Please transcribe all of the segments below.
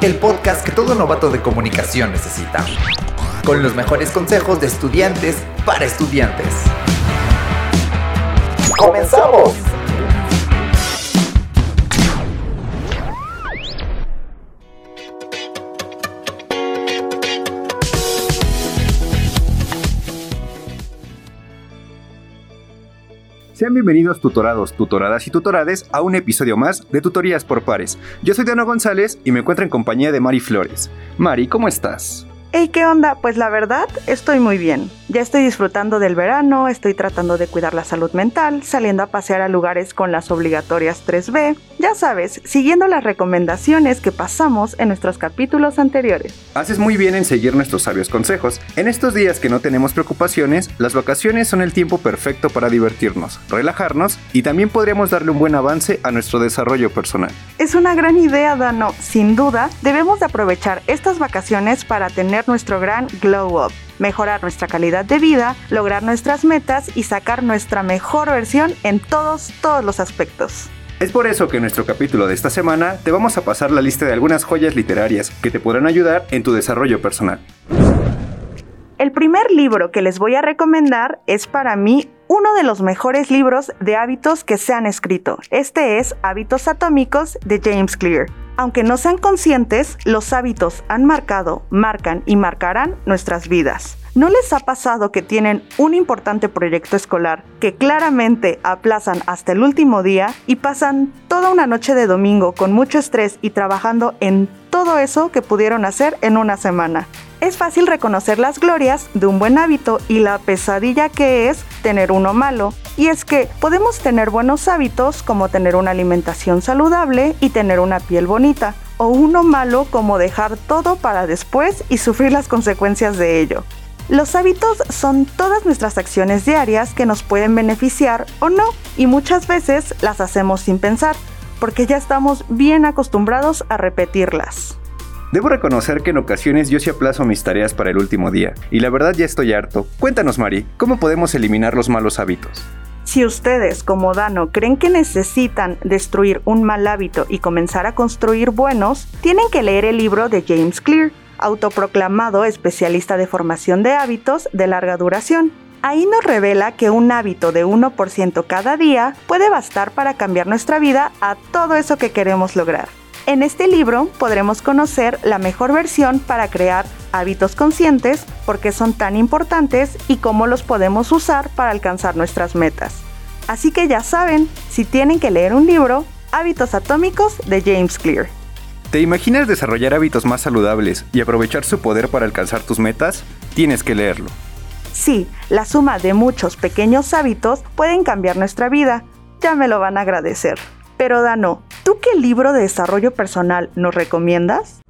El podcast que todo novato de comunicación necesita. Con los mejores consejos de estudiantes para estudiantes. ¡Comenzamos! Sean bienvenidos tutorados, tutoradas y tutorades a un episodio más de Tutorías por Pares. Yo soy Diana González y me encuentro en compañía de Mari Flores. Mari, ¿cómo estás? Hey, ¿qué onda? Pues la verdad, estoy muy bien. Ya estoy disfrutando del verano, estoy tratando de cuidar la salud mental, saliendo a pasear a lugares con las obligatorias 3B, ya sabes, siguiendo las recomendaciones que pasamos en nuestros capítulos anteriores. Haces muy bien en seguir nuestros sabios consejos. En estos días que no tenemos preocupaciones, las vacaciones son el tiempo perfecto para divertirnos, relajarnos y también podríamos darle un buen avance a nuestro desarrollo personal. Es una gran idea, Dano. Sin duda, debemos de aprovechar estas vacaciones para tener nuestro gran glow up mejorar nuestra calidad de vida, lograr nuestras metas y sacar nuestra mejor versión en todos, todos los aspectos. Es por eso que en nuestro capítulo de esta semana te vamos a pasar la lista de algunas joyas literarias que te podrán ayudar en tu desarrollo personal. El primer libro que les voy a recomendar es para mí uno de los mejores libros de hábitos que se han escrito. Este es Hábitos Atómicos de James Clear. Aunque no sean conscientes, los hábitos han marcado, marcan y marcarán nuestras vidas. ¿No les ha pasado que tienen un importante proyecto escolar que claramente aplazan hasta el último día y pasan toda una noche de domingo con mucho estrés y trabajando en todo eso que pudieron hacer en una semana? Es fácil reconocer las glorias de un buen hábito y la pesadilla que es tener uno malo. Y es que podemos tener buenos hábitos como tener una alimentación saludable y tener una piel bonita, o uno malo como dejar todo para después y sufrir las consecuencias de ello. Los hábitos son todas nuestras acciones diarias que nos pueden beneficiar o no, y muchas veces las hacemos sin pensar, porque ya estamos bien acostumbrados a repetirlas. Debo reconocer que en ocasiones yo sí aplazo mis tareas para el último día, y la verdad ya estoy harto. Cuéntanos, Mari, ¿cómo podemos eliminar los malos hábitos? Si ustedes, como Dano, creen que necesitan destruir un mal hábito y comenzar a construir buenos, tienen que leer el libro de James Clear autoproclamado especialista de formación de hábitos de larga duración. Ahí nos revela que un hábito de 1% cada día puede bastar para cambiar nuestra vida a todo eso que queremos lograr. En este libro podremos conocer la mejor versión para crear hábitos conscientes, por qué son tan importantes y cómo los podemos usar para alcanzar nuestras metas. Así que ya saben, si tienen que leer un libro, Hábitos Atómicos de James Clear. ¿Te imaginas desarrollar hábitos más saludables y aprovechar su poder para alcanzar tus metas? Tienes que leerlo. Sí, la suma de muchos pequeños hábitos pueden cambiar nuestra vida. Ya me lo van a agradecer. Pero Dano, ¿tú qué libro de desarrollo personal nos recomiendas?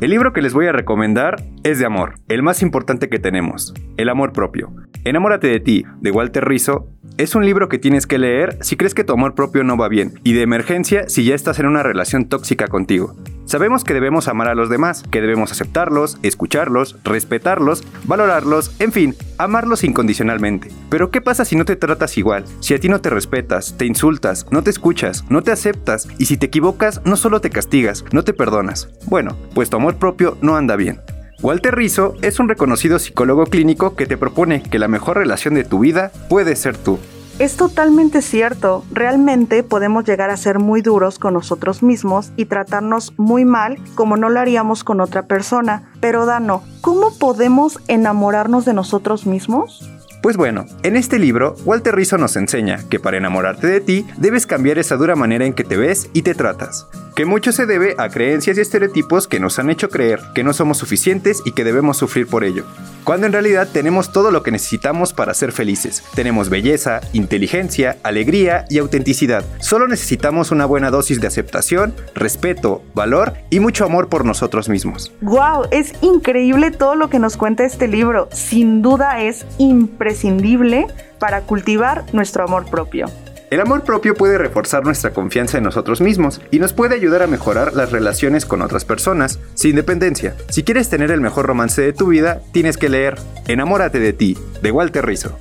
El libro que les voy a recomendar es de amor, el más importante que tenemos, el amor propio. Enamórate de ti, de Walter Rizzo, es un libro que tienes que leer si crees que tu amor propio no va bien y de emergencia si ya estás en una relación tóxica contigo. Sabemos que debemos amar a los demás, que debemos aceptarlos, escucharlos, respetarlos, valorarlos, en fin, amarlos incondicionalmente. Pero ¿qué pasa si no te tratas igual? Si a ti no te respetas, te insultas, no te escuchas, no te aceptas y si te equivocas no solo te castigas, no te perdonas. Bueno, pues tu amor propio no anda bien. Walter Rizzo es un reconocido psicólogo clínico que te propone que la mejor relación de tu vida puede ser tú. Es totalmente cierto, realmente podemos llegar a ser muy duros con nosotros mismos y tratarnos muy mal como no lo haríamos con otra persona. Pero Dano, ¿cómo podemos enamorarnos de nosotros mismos? Pues bueno, en este libro, Walter Rizzo nos enseña que para enamorarte de ti debes cambiar esa dura manera en que te ves y te tratas que mucho se debe a creencias y estereotipos que nos han hecho creer que no somos suficientes y que debemos sufrir por ello, cuando en realidad tenemos todo lo que necesitamos para ser felices. Tenemos belleza, inteligencia, alegría y autenticidad. Solo necesitamos una buena dosis de aceptación, respeto, valor y mucho amor por nosotros mismos. ¡Wow! Es increíble todo lo que nos cuenta este libro. Sin duda es imprescindible para cultivar nuestro amor propio. El amor propio puede reforzar nuestra confianza en nosotros mismos y nos puede ayudar a mejorar las relaciones con otras personas, sin dependencia. Si quieres tener el mejor romance de tu vida, tienes que leer Enamórate de ti, de Walter Rizzo.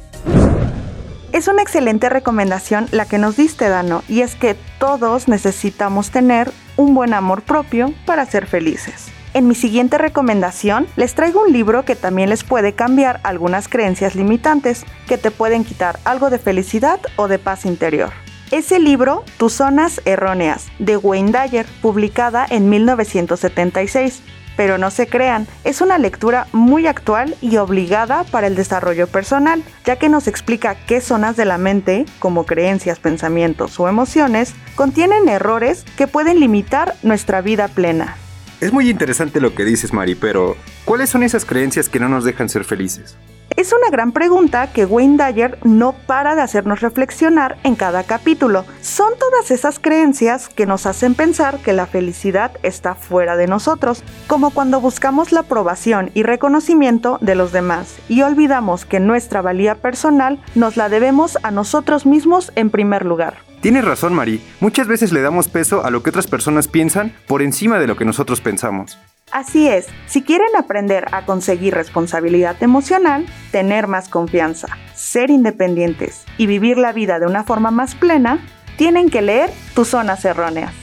Es una excelente recomendación la que nos diste, Dano, y es que todos necesitamos tener un buen amor propio para ser felices. En mi siguiente recomendación les traigo un libro que también les puede cambiar algunas creencias limitantes que te pueden quitar algo de felicidad o de paz interior. Es el libro Tus zonas erróneas de Wayne Dyer, publicada en 1976. Pero no se crean, es una lectura muy actual y obligada para el desarrollo personal, ya que nos explica qué zonas de la mente, como creencias, pensamientos o emociones, contienen errores que pueden limitar nuestra vida plena. Es muy interesante lo que dices, Mari, pero ¿cuáles son esas creencias que no nos dejan ser felices? Es una gran pregunta que Wayne Dyer no para de hacernos reflexionar en cada capítulo. Son todas esas creencias que nos hacen pensar que la felicidad está fuera de nosotros, como cuando buscamos la aprobación y reconocimiento de los demás y olvidamos que nuestra valía personal nos la debemos a nosotros mismos en primer lugar. Tienes razón, Mari. Muchas veces le damos peso a lo que otras personas piensan por encima de lo que nosotros pensamos. Así es, si quieren aprender a conseguir responsabilidad emocional, tener más confianza, ser independientes y vivir la vida de una forma más plena, tienen que leer Tus Zonas Erróneas.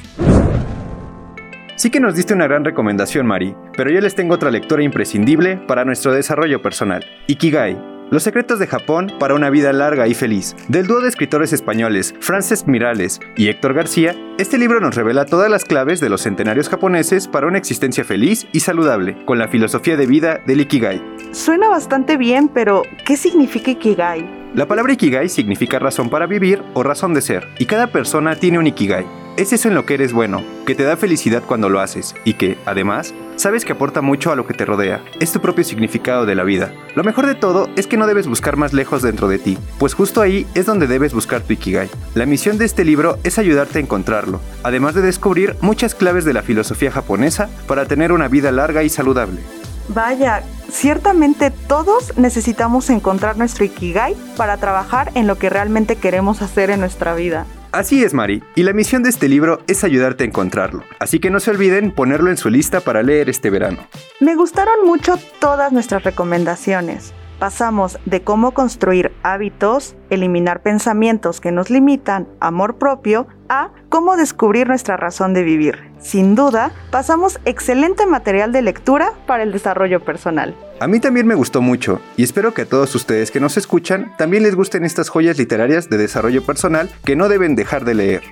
Sí que nos diste una gran recomendación, Mari, pero yo les tengo otra lectura imprescindible para nuestro desarrollo personal, Ikigai, los secretos de Japón para una vida larga y feliz. Del dúo de escritores españoles Frances Mirales y Héctor García, este libro nos revela todas las claves de los centenarios japoneses para una existencia feliz y saludable, con la filosofía de vida del Ikigai. Suena bastante bien, pero ¿qué significa Ikigai? La palabra Ikigai significa razón para vivir o razón de ser, y cada persona tiene un Ikigai. Es eso en lo que eres bueno, que te da felicidad cuando lo haces y que, además, sabes que aporta mucho a lo que te rodea. Es tu propio significado de la vida. Lo mejor de todo es que no debes buscar más lejos dentro de ti, pues justo ahí es donde debes buscar tu Ikigai. La misión de este libro es ayudarte a encontrarlo, además de descubrir muchas claves de la filosofía japonesa para tener una vida larga y saludable. Vaya, ciertamente todos necesitamos encontrar nuestro Ikigai para trabajar en lo que realmente queremos hacer en nuestra vida. Así es, Mari, y la misión de este libro es ayudarte a encontrarlo, así que no se olviden ponerlo en su lista para leer este verano. Me gustaron mucho todas nuestras recomendaciones. Pasamos de cómo construir hábitos, eliminar pensamientos que nos limitan, amor propio, a cómo descubrir nuestra razón de vivir. Sin duda, pasamos excelente material de lectura para el desarrollo personal. A mí también me gustó mucho y espero que a todos ustedes que nos escuchan también les gusten estas joyas literarias de desarrollo personal que no deben dejar de leer.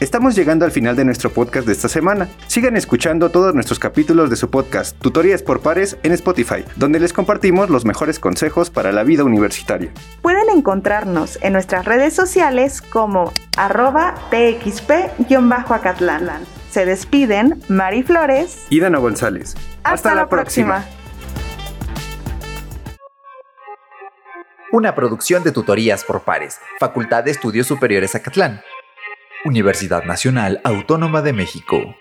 Estamos llegando al final de nuestro podcast de esta semana. Sigan escuchando todos nuestros capítulos de su podcast Tutorías por Pares en Spotify, donde les compartimos los mejores consejos para la vida universitaria. Pueden encontrarnos en nuestras redes sociales como arroba txp-acatlán. Se despiden Mari Flores y Dana González. Hasta, la, próxima. Una producción de tutorías por pares, Facultad de Estudios Superiores Acatlán. Universidad Nacional Autónoma de México.